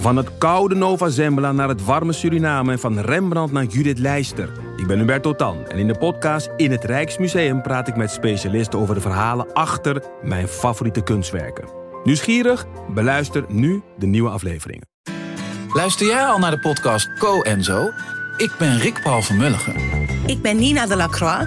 Van het koude Nova Zembla naar het warme Suriname en van Rembrandt naar Judith Leister. Ik ben Hubert Totan en in de podcast In het Rijksmuseum praat ik met specialisten over de verhalen achter mijn favoriete kunstwerken. Nieuwsgierig? Beluister nu de nieuwe afleveringen. Luister jij al naar de podcast Co en Zo? Ik ben Rick Paul van Mulligen. Ik ben Nina de Lacroix.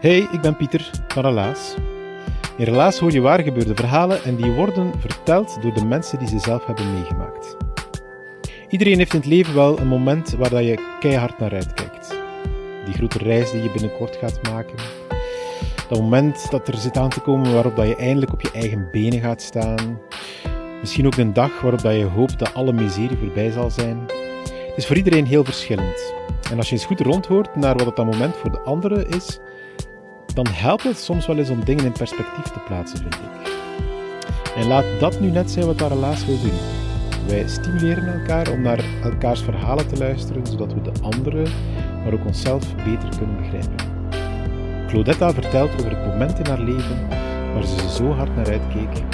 Hey, ik ben Pieter van Relaas. In Relaas hoor je waar gebeurde verhalen en die worden verteld door de mensen die ze zelf hebben meegemaakt. Iedereen heeft in het leven wel een moment waar dat je keihard naar uitkijkt. Die grote reis die je binnenkort gaat maken. Dat moment dat er zit aan te komen waarop dat je eindelijk op je eigen benen gaat staan. Misschien ook een dag waarop dat je hoopt dat alle miserie voorbij zal zijn. Het is voor iedereen heel verschillend. En als je eens goed rondhoort naar wat dat moment voor de anderen is, dan helpt het soms wel eens om dingen in perspectief te plaatsen, vind ik. En laat dat nu net zijn wat dat relaas wil doen. Wij stimuleren elkaar om naar elkaars verhalen te luisteren, zodat we de anderen, maar ook onszelf beter kunnen begrijpen. Claudetta vertelt over het moment in haar leven waar ze zo hard naar uitkeek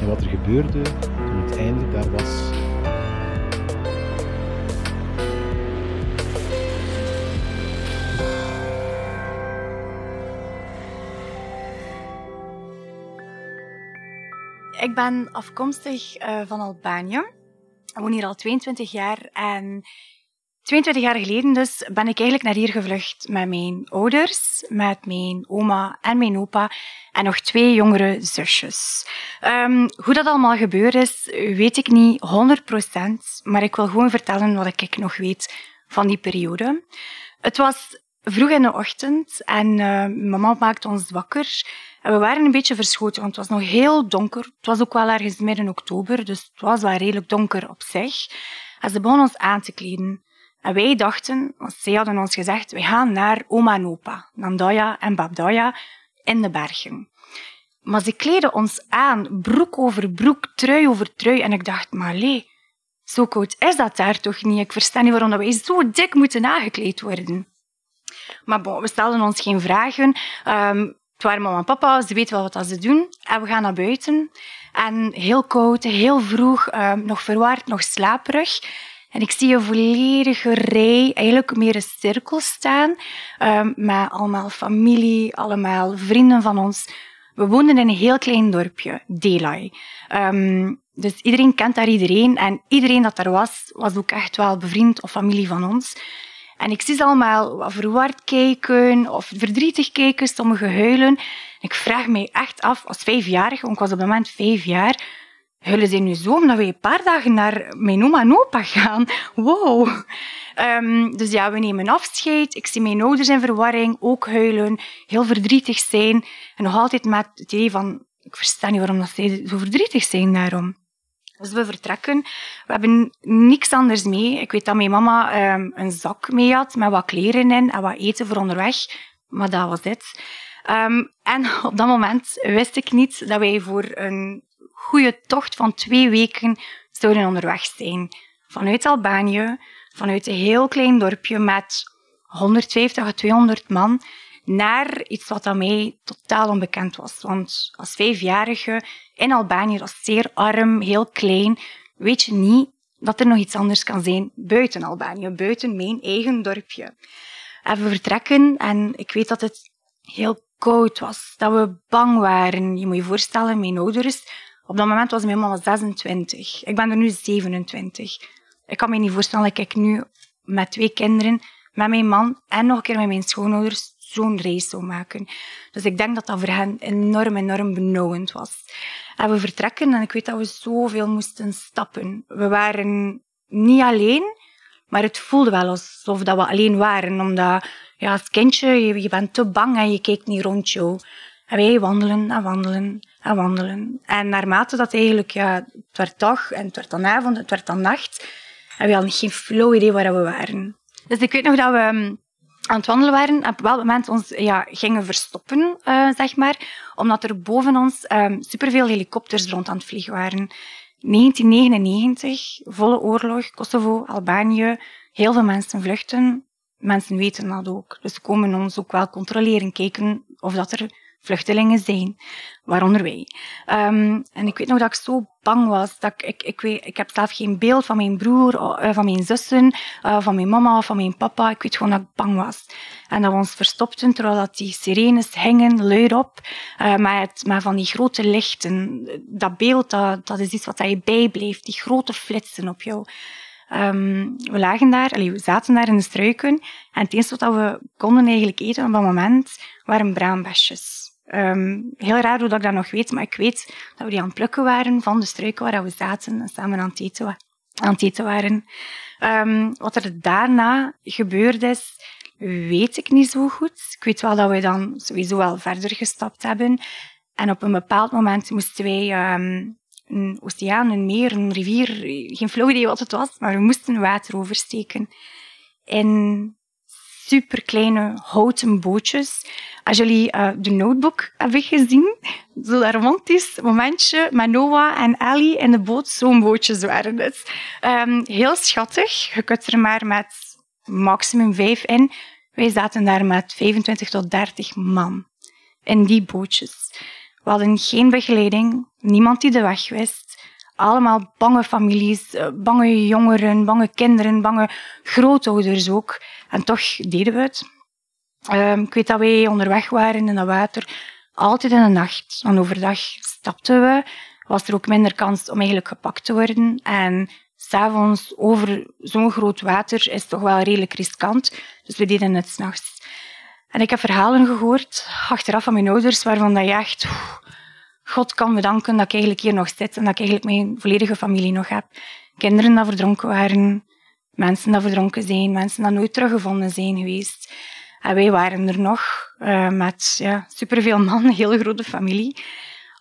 en wat er gebeurde toen het eindelijk daar was Ik ben afkomstig uh, van Albanië. Ik woon hier al 22 jaar en 22 jaar geleden dus ben ik eigenlijk naar hier gevlucht met mijn ouders, met mijn oma en mijn opa en nog twee jongere zusjes. Um, hoe dat allemaal gebeurd is, weet ik niet 100%, maar ik wil gewoon vertellen wat ik nog weet van die periode. Het was vroeg in de ochtend en uh, mama maakte ons wakker. En we waren een beetje verschoten, want het was nog heel donker. Het was ook wel ergens midden oktober, dus het was wel redelijk donker op zich. En ze begonnen ons aan te kleden. En wij dachten, want zij hadden ons gezegd, we gaan naar oma en opa, Nandaya en Babdaya, in de bergen. Maar ze kleden ons aan, broek over broek, trui over trui. En ik dacht, maar lee, zo koud is dat daar toch niet? Ik versta niet waarom wij zo dik moeten aangekleed worden. Maar bon, we stelden ons geen vragen. Um, het waren mama en papa, ze weten wel wat ze doen. En we gaan naar buiten. En heel koud, heel vroeg, um, nog verwaard, nog slaperig. En ik zie een volledige rij, eigenlijk meer een cirkel staan, um, met allemaal familie, allemaal vrienden van ons. We woonden in een heel klein dorpje, Delay. Um, dus iedereen kent daar iedereen en iedereen dat er was, was ook echt wel bevriend of familie van ons. En ik zie ze allemaal verward kijken of verdrietig kijken, sommigen huilen. Ik vraag mij echt af, als vijfjarige, want ik was op dat moment vijf jaar, huilen ze nu zo omdat we een paar dagen naar mijn oma en opa gaan? Wow. Um, dus ja, we nemen afscheid. Ik zie mijn ouders in verwarring, ook huilen, heel verdrietig zijn. En nog altijd met het idee van, ik versta niet waarom dat zij zo verdrietig zijn daarom. Dus we vertrekken. We hebben niks anders mee. Ik weet dat mijn mama um, een zak mee had met wat kleren in en wat eten voor onderweg. Maar dat was het. Um, en op dat moment wist ik niet dat wij voor een goede tocht van twee weken zouden onderweg zijn. Vanuit Albanië, vanuit een heel klein dorpje met 150 à 200 man, naar iets wat aan mij totaal onbekend was. Want als vijfjarige in Albanië, dat is zeer arm, heel klein, weet je niet dat er nog iets anders kan zijn buiten Albanië, buiten mijn eigen dorpje. En we vertrekken en ik weet dat het heel koud was, dat we bang waren. Je moet je voorstellen, mijn ouders, op dat moment was mijn mama 26. Ik ben er nu 27. Ik kan me niet voorstellen dat ik nu met twee kinderen, met mijn man en nog een keer met mijn schoonouders zo'n reis zou maken. Dus ik denk dat dat voor hen enorm, enorm benauwend was. En we vertrekken en ik weet dat we zoveel moesten stappen. We waren niet alleen, maar het voelde wel alsof dat we alleen waren. Omdat ja, als kindje, je, je bent te bang en je kijkt niet rond jou. En wij wandelen en wandelen en wandelen. En naarmate dat eigenlijk, ja, het werd dag en het werd dan avond, het werd dan nacht. En we hadden geen flow idee waar we waren. Dus ik weet nog dat we aan het wandelen waren en op bepaald moment ons ja, gingen verstoppen, uh, zeg maar, omdat er boven ons um, superveel helikopters rond aan het vliegen waren. 1999, volle oorlog, Kosovo, Albanië, heel veel mensen vluchten. Mensen weten dat ook. Dus ze komen ons ook wel controleren, kijken of dat er vluchtelingen zijn, waaronder wij. Um, en ik weet nog dat ik zo bang was. Dat ik, ik, ik, weet, ik heb zelf geen beeld van mijn broer, uh, van mijn zussen, uh, van mijn mama, van mijn papa. Ik weet gewoon dat ik bang was. En dat we ons verstopten terwijl dat die sirenes hingen, luid op, uh, met, met van die grote lichten. Dat beeld, dat, dat is iets wat je bijblijft, die grote flitsen op jou. Um, we lagen daar, we zaten daar in de struiken en het eerste wat we konden eigenlijk eten op dat moment waren braambesjes. Um, heel raar hoe dat ik dat nog weet, maar ik weet dat we die aan het plukken waren van de struiken waar we zaten en samen aan het eten, aan het waren. Um, wat er daarna gebeurd is, weet ik niet zo goed. Ik weet wel dat we dan sowieso wel verder gestapt hebben. En op een bepaald moment moesten wij um, een oceaan, een meer, een rivier, geen flauw idee wat het was, maar we moesten water oversteken. In superkleine houten bootjes. Als jullie uh, de notebook hebben gezien, zo'n romantisch momentje met Noah en Ellie in de boot, zo'n bootjes waren het. Um, heel schattig. Je kunt er maar met maximum vijf in. Wij zaten daar met 25 tot 30 man in die bootjes. We hadden geen begeleiding, niemand die de weg wist. Allemaal bange families, eh, bange jongeren, bange kinderen, bange grootouders ook. En toch deden we het. Um, ik weet dat wij onderweg waren in dat water, altijd in de nacht. Want overdag stapten we, was er ook minder kans om eigenlijk gepakt te worden. En s'avonds over zo'n groot water is toch wel redelijk riskant. Dus we deden het s'nachts. En ik heb verhalen gehoord, achteraf van mijn ouders, waarvan dat je echt... God kan bedanken dat ik eigenlijk hier nog zit en dat ik eigenlijk mijn volledige familie nog heb. Kinderen die verdronken waren, mensen die verdronken zijn, mensen die nooit teruggevonden zijn geweest. En wij waren er nog uh, met ja, superveel man, een hele grote familie.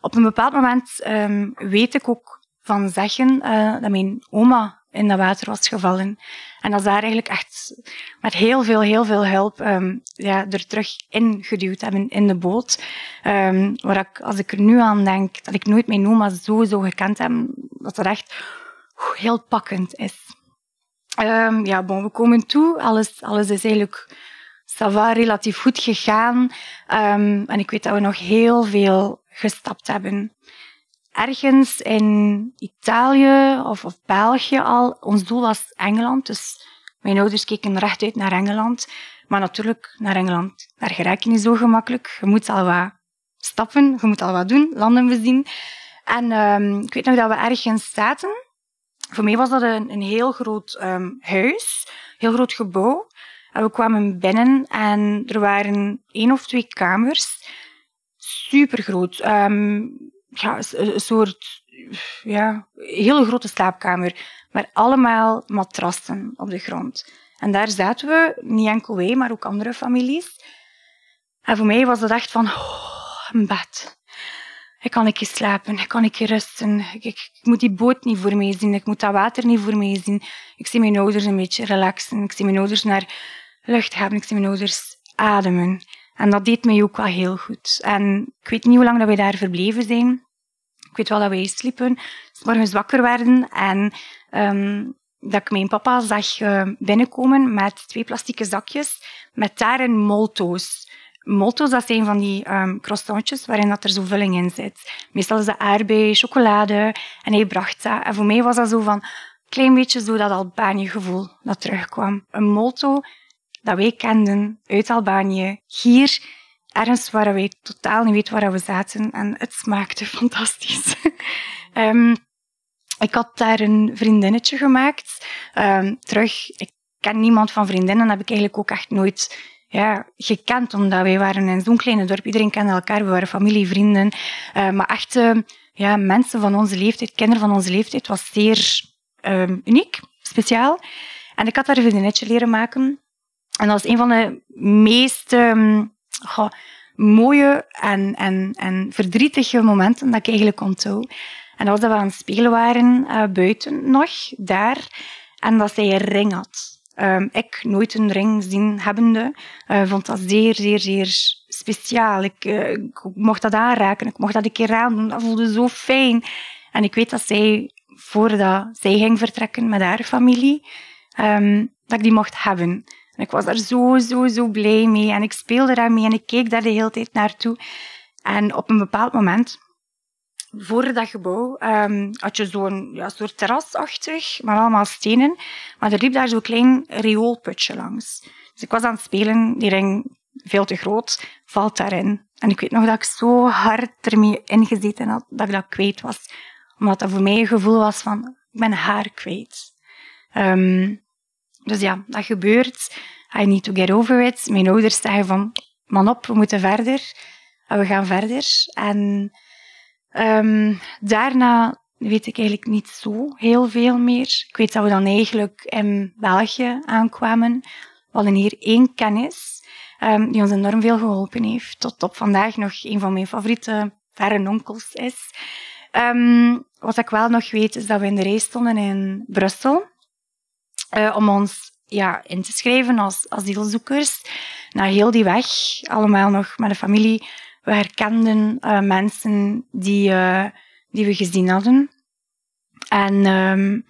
Op een bepaald moment um, weet ik ook van zeggen uh, dat mijn oma in dat water was gevallen. En dat ze daar eigenlijk echt met heel veel, heel veel hulp um, ja, er terug in geduwd hebben in de boot. Um, waar ik, als ik er nu aan denk, dat ik nooit mijn oma zo, zo gekend heb, dat dat echt heel pakkend is. Um, ja, we komen toe. Alles, alles is eigenlijk relatief goed gegaan. En ik weet dat we nog heel veel gestapt hebben ergens in Italië of, of België al. Ons doel was Engeland, dus mijn ouders keken rechtuit naar Engeland. Maar natuurlijk, naar Engeland, daar geraak je niet zo gemakkelijk. Je moet al wat stappen, je moet al wat doen, landen bezien. En um, ik weet nog dat we ergens zaten. Voor mij was dat een, een heel groot um, huis, heel groot gebouw. En we kwamen binnen en er waren één of twee kamers. Super groot. Um, ja, een soort ja, hele grote slaapkamer, maar allemaal matrassen op de grond. En daar zaten we, niet enkel wij, maar ook andere families. En voor mij was het echt van, oh, een bed. Ik kan een keer slapen, ik kan een rusten. Ik, ik, moet die boot niet voor mij zien, ik moet dat water niet voor mij zien. Ik zie mijn ouders een beetje relaxen, ik zie mijn ouders naar lucht hebben, ik zie mijn ouders ademen. En dat deed mij ook wel heel goed. En ik weet niet hoe lang dat wij daar verbleven zijn. Ik weet wel dat wij sliepen, s morgens wakker werden en um, dat ik mijn papa zag uh, binnenkomen met twee plastieke zakjes met daarin molto's. Molto's, dat zijn van die um, croissantjes waarin dat er zo vulling in zit. Meestal is dat aardbei, chocolade. En hij bracht dat. En voor mij was dat zo van, klein beetje zo dat Albanië-gevoel dat terugkwam. Een molto dat wij kenden uit Albanië, hier, ergens waar wij totaal niet weten waar we zaten. En het smaakte fantastisch. um, ik had daar een vriendinnetje gemaakt. Um, terug, ik ken niemand van vriendinnen, heb ik eigenlijk ook echt nooit ja, gekend, omdat wij waren in zo'n kleine dorp. Iedereen kende elkaar, we waren familie, vrienden. Uh, maar echt uh, ja, mensen van onze leeftijd, kinderen van onze leeftijd, was zeer uniek, speciaal. En ik had daar een vriendinnetje leren maken. En dat was een van de meest um, goh, mooie en, en, en verdrietige momenten dat ik eigenlijk onthoud. En dat was dat we aan het spelen waren, uh, buiten nog, daar. En dat zij een ring had. Um, ik, nooit een ring zien hebbende, uh, vond dat zeer, zeer, zeer speciaal. Ik, uh, ik, mocht dat aanraken, ik mocht dat een keer aandoen. Dat voelde zo fijn. En ik weet dat zij, voordat zij ging vertrekken met haar familie, um, dat ik die mocht hebben. Ik was daar zo, zo, zo blij mee. En ik speelde daarmee en ik keek daar de hele tijd naartoe. En op een bepaald moment voor dat gebouw um, had je zo'n ja, soort terrasachtig, maar allemaal stenen. Maar er liep daar zo'n klein rioolputje langs. Dus ik was aan het spelen, die ring veel te groot, valt daarin. En ik weet nog dat ik zo hard ermee ingezeten had, dat ik dat kwijt was. Omdat dat voor mij een gevoel was van, ik ben haar kwijt. Um, dus ja, dat gebeurt. I need to get over it. Mijn ouders zeggen van, man op, we moeten verder. En we gaan verder. En Um, daarna weet ik eigenlijk niet zo heel veel meer. Ik weet dat we dan eigenlijk in België aankwamen. We hadden hier één kennis um, die ons enorm veel geholpen heeft. Tot op vandaag nog een van mijn favoriete verre onkels is. Um, wat ik wel nog weet is dat we in de rij stonden in Brussel uh, om ons ja, in te schrijven als asielzoekers. Na heel die weg, allemaal nog met de familie we herkenden uh, mensen die, uh, die we gezien hadden. En um,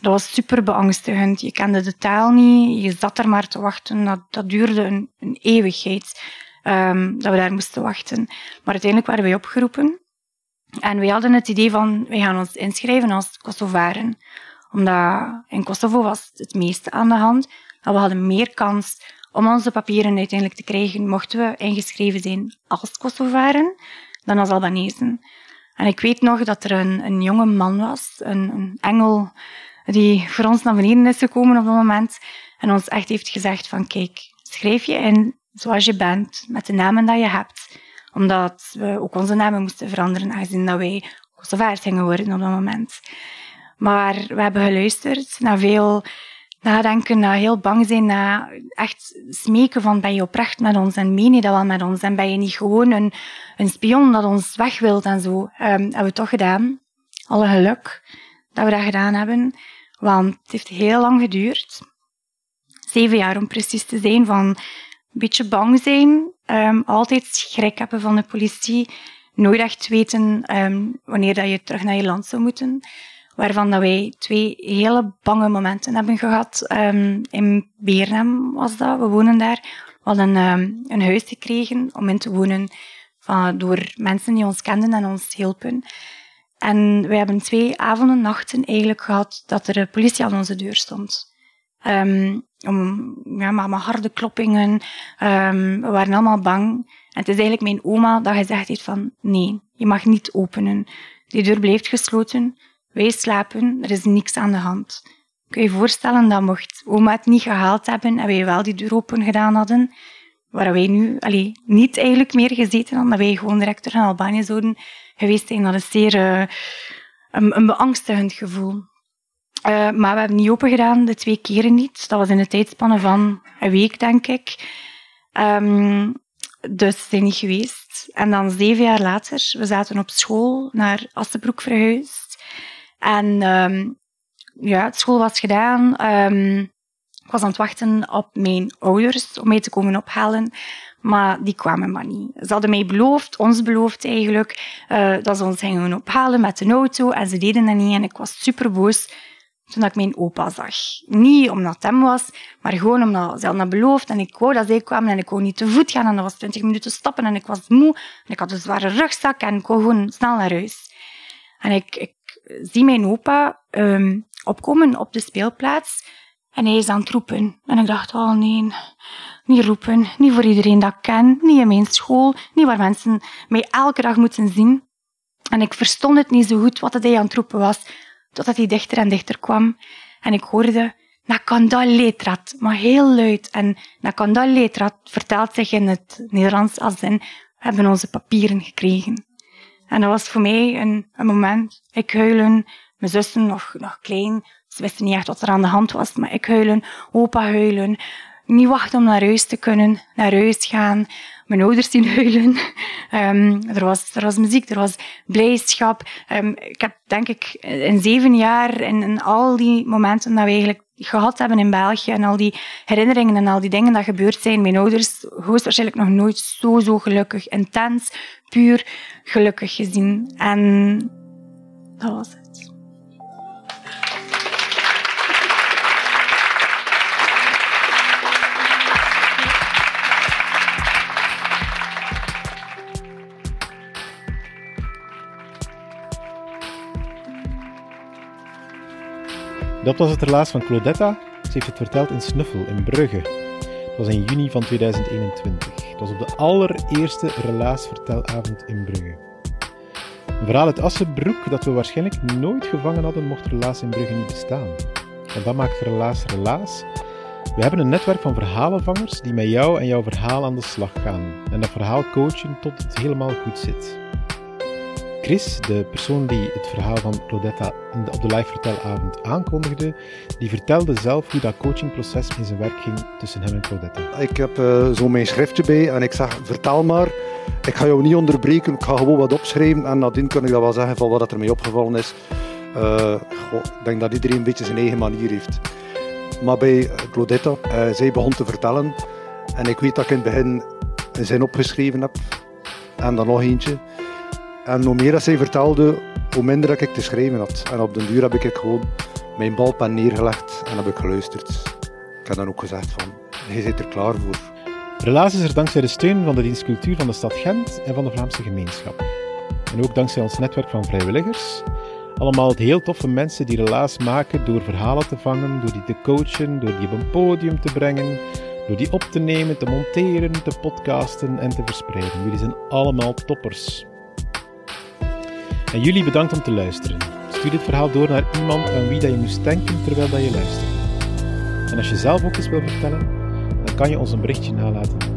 dat was super beangstigend. Je kende de taal niet, je zat er maar te wachten. Dat, dat duurde een, een eeuwigheid um, dat we daar moesten wachten. Maar uiteindelijk werden wij opgeroepen. En wij hadden het idee van, wij gaan ons inschrijven als Kosovaren. Omdat in Kosovo was het meeste aan de hand. En we hadden meer kans om onze papieren uiteindelijk te krijgen, mochten we ingeschreven zijn als Kosovaren dan als Albanezen. En ik weet nog dat er een, een jonge man was, een, een engel, die voor ons naar beneden is gekomen op dat moment en ons echt heeft gezegd van kijk, schrijf je in zoals je bent, met de namen die je hebt. Omdat we ook onze namen moesten veranderen, aangezien dat wij Kosovaars gingen worden op dat moment. Maar we hebben geluisterd naar veel nadenken, na heel bang zijn, na echt smeken van ben je oprecht met ons en meen je dat wel met ons en ben je niet gewoon een, een spion dat ons weg wilt en zo. Um, hebben we toch gedaan. Alle geluk dat we dat gedaan hebben. Want het heeft heel lang geduurd. Zeven jaar om precies te zijn van een beetje bang zijn, um, altijd schrik hebben van de politie, nooit echt weten um, wanneer dat je terug naar je land zou moeten waarvan dat wij twee hele bange momenten hebben gehad. Um, in Beernem was dat, we wonen daar. We hadden um, een huis gekregen om in te wonen van, door mensen die ons kenden en ons hielpen. En we hebben twee avonden, nachten eigenlijk gehad dat er politie aan onze deur stond. Um, om, ja, maar harde kloppingen. We waren allemaal bang. En het is eigenlijk mijn oma dat gezegd heeft van nee, je mag niet openen. Die deur blijft gesloten. Wij slapen, er is niks aan de hand. Kun je je voorstellen dat mocht oma het niet gehaald hebben en wij wel die deur open gedaan hadden, waar wij nu allee, niet eigenlijk meer gezeten hadden, dat wij gewoon direct terug naar Albanië zouden geweest zijn. Dat is zeer uh, een, een, beangstigend gevoel. Uh, maar we hebben niet open gedaan, de twee keren niet. Dat was in de tijdspanne van een week, denk ik. Um, dus zijn niet geweest. En dan zeven jaar later, we zaten op school naar Assenbroek verhuisd. En um, ja, school was gedaan. Um, ik was aan het wachten op mijn ouders om mij te komen ophalen. Maar die kwamen maar niet. Ze hadden mij beloofd, ons beloofd eigenlijk, uh, dat ze ons gingen ophalen met een auto. En ze deden dat niet. En ik was super boos toen ik mijn opa zag. Niet omdat het hem was, maar gewoon omdat ze hadden beloofd. En ik wou dat zij kwamen en ik wou niet te voet gaan. En dat was twintig minuten stappen en ik was moe. En ik had een zware rugzak en ik wou gewoon snel naar huis. En ik, ik zie mijn opa um, opkomen op de speelplaats en hij is aan het roepen. En ik dacht, oh nee, niet roepen. Niet voor iedereen dat ik ken. Niet in mijn school. Niet waar mensen mij elke dag moeten zien. En ik verstond het niet zo goed wat hij aan het roepen was, totdat hij dichter en dichter kwam. En ik hoorde Nakandal Letrat, maar heel luid. En Nakandal Letrat vertelt zich in het Nederlands als in, we hebben onze papieren gekregen. En dat was voor mij een, een moment. Ik huilen, mijn zussen nog, nog klein. Ze wisten niet echt wat er aan de hand was, maar ik huilen, opa huilen. Niet wachten om naar huis te kunnen, naar huis gaan. Mijn ouders zien huilen. Um, er, was, er was muziek, er was blijdschap. Um, ik heb denk ik in zeven jaar, in, in al die momenten dat we eigenlijk gehad hebben in België en al die herinneringen en al die dingen dat gebeurd zijn, mijn ouders hoogstwaarschijnlijk nog nooit zo, zo gelukkig, intens, puur gelukkig gezien. En dat was het. Dat was het relaas van Claudetta. Ze heeft het verteld in Snuffel in Brugge. Het was in juni van 2021. Het was op de allereerste relaasvertelavond in Brugge. Een verhaal uit Assenbroek dat we waarschijnlijk nooit gevangen hadden mocht Relaas in Brugge niet bestaan. En dat maakt Relaas Relaas. We hebben een netwerk van verhalenvangers die met jou en jouw verhaal aan de slag gaan en dat verhaal coachen tot het helemaal goed zit. Chris, de persoon die het verhaal van Claudetta op de live vertelavond aankondigde, die vertelde zelf hoe dat coachingproces in zijn werk ging tussen hem en Claudetta. Ik heb uh, zo mijn schriftje bij en ik zeg, vertel maar. Ik ga jou niet onderbreken, ik ga gewoon wat opschrijven en nadien kan ik dat wel zeggen van wat er mij opgevallen is. Goh, ik denk dat iedereen een beetje zijn eigen manier heeft. Maar bij Claudetta, uh, zij begon te vertellen en ik weet dat ik in het begin zin opgeschreven heb en dan nog eentje. En hoe meer dat zij vertelde, hoe minder dat ik te schrijven had. En op den duur heb ik gewoon mijn balpen neergelegd en heb ik geluisterd. Ik heb dan ook gezegd van, je zit er klaar voor. Relaas is er dankzij de steun van de dienstcultuur van de stad Gent en van de Vlaamse gemeenschap. En ook dankzij ons netwerk van vrijwilligers. Allemaal heel toffe mensen die relaas maken door verhalen te vangen, door die te coachen, door die op een podium te brengen, door die op te nemen, te monteren, te podcasten en te verspreiden. Jullie zijn allemaal toppers. En jullie bedankt om te luisteren. Stuur dit verhaal door naar iemand aan wie dat je moest denken terwijl dat je luistert. En als je zelf ook eens wil vertellen, dan kan je ons een berichtje nalaten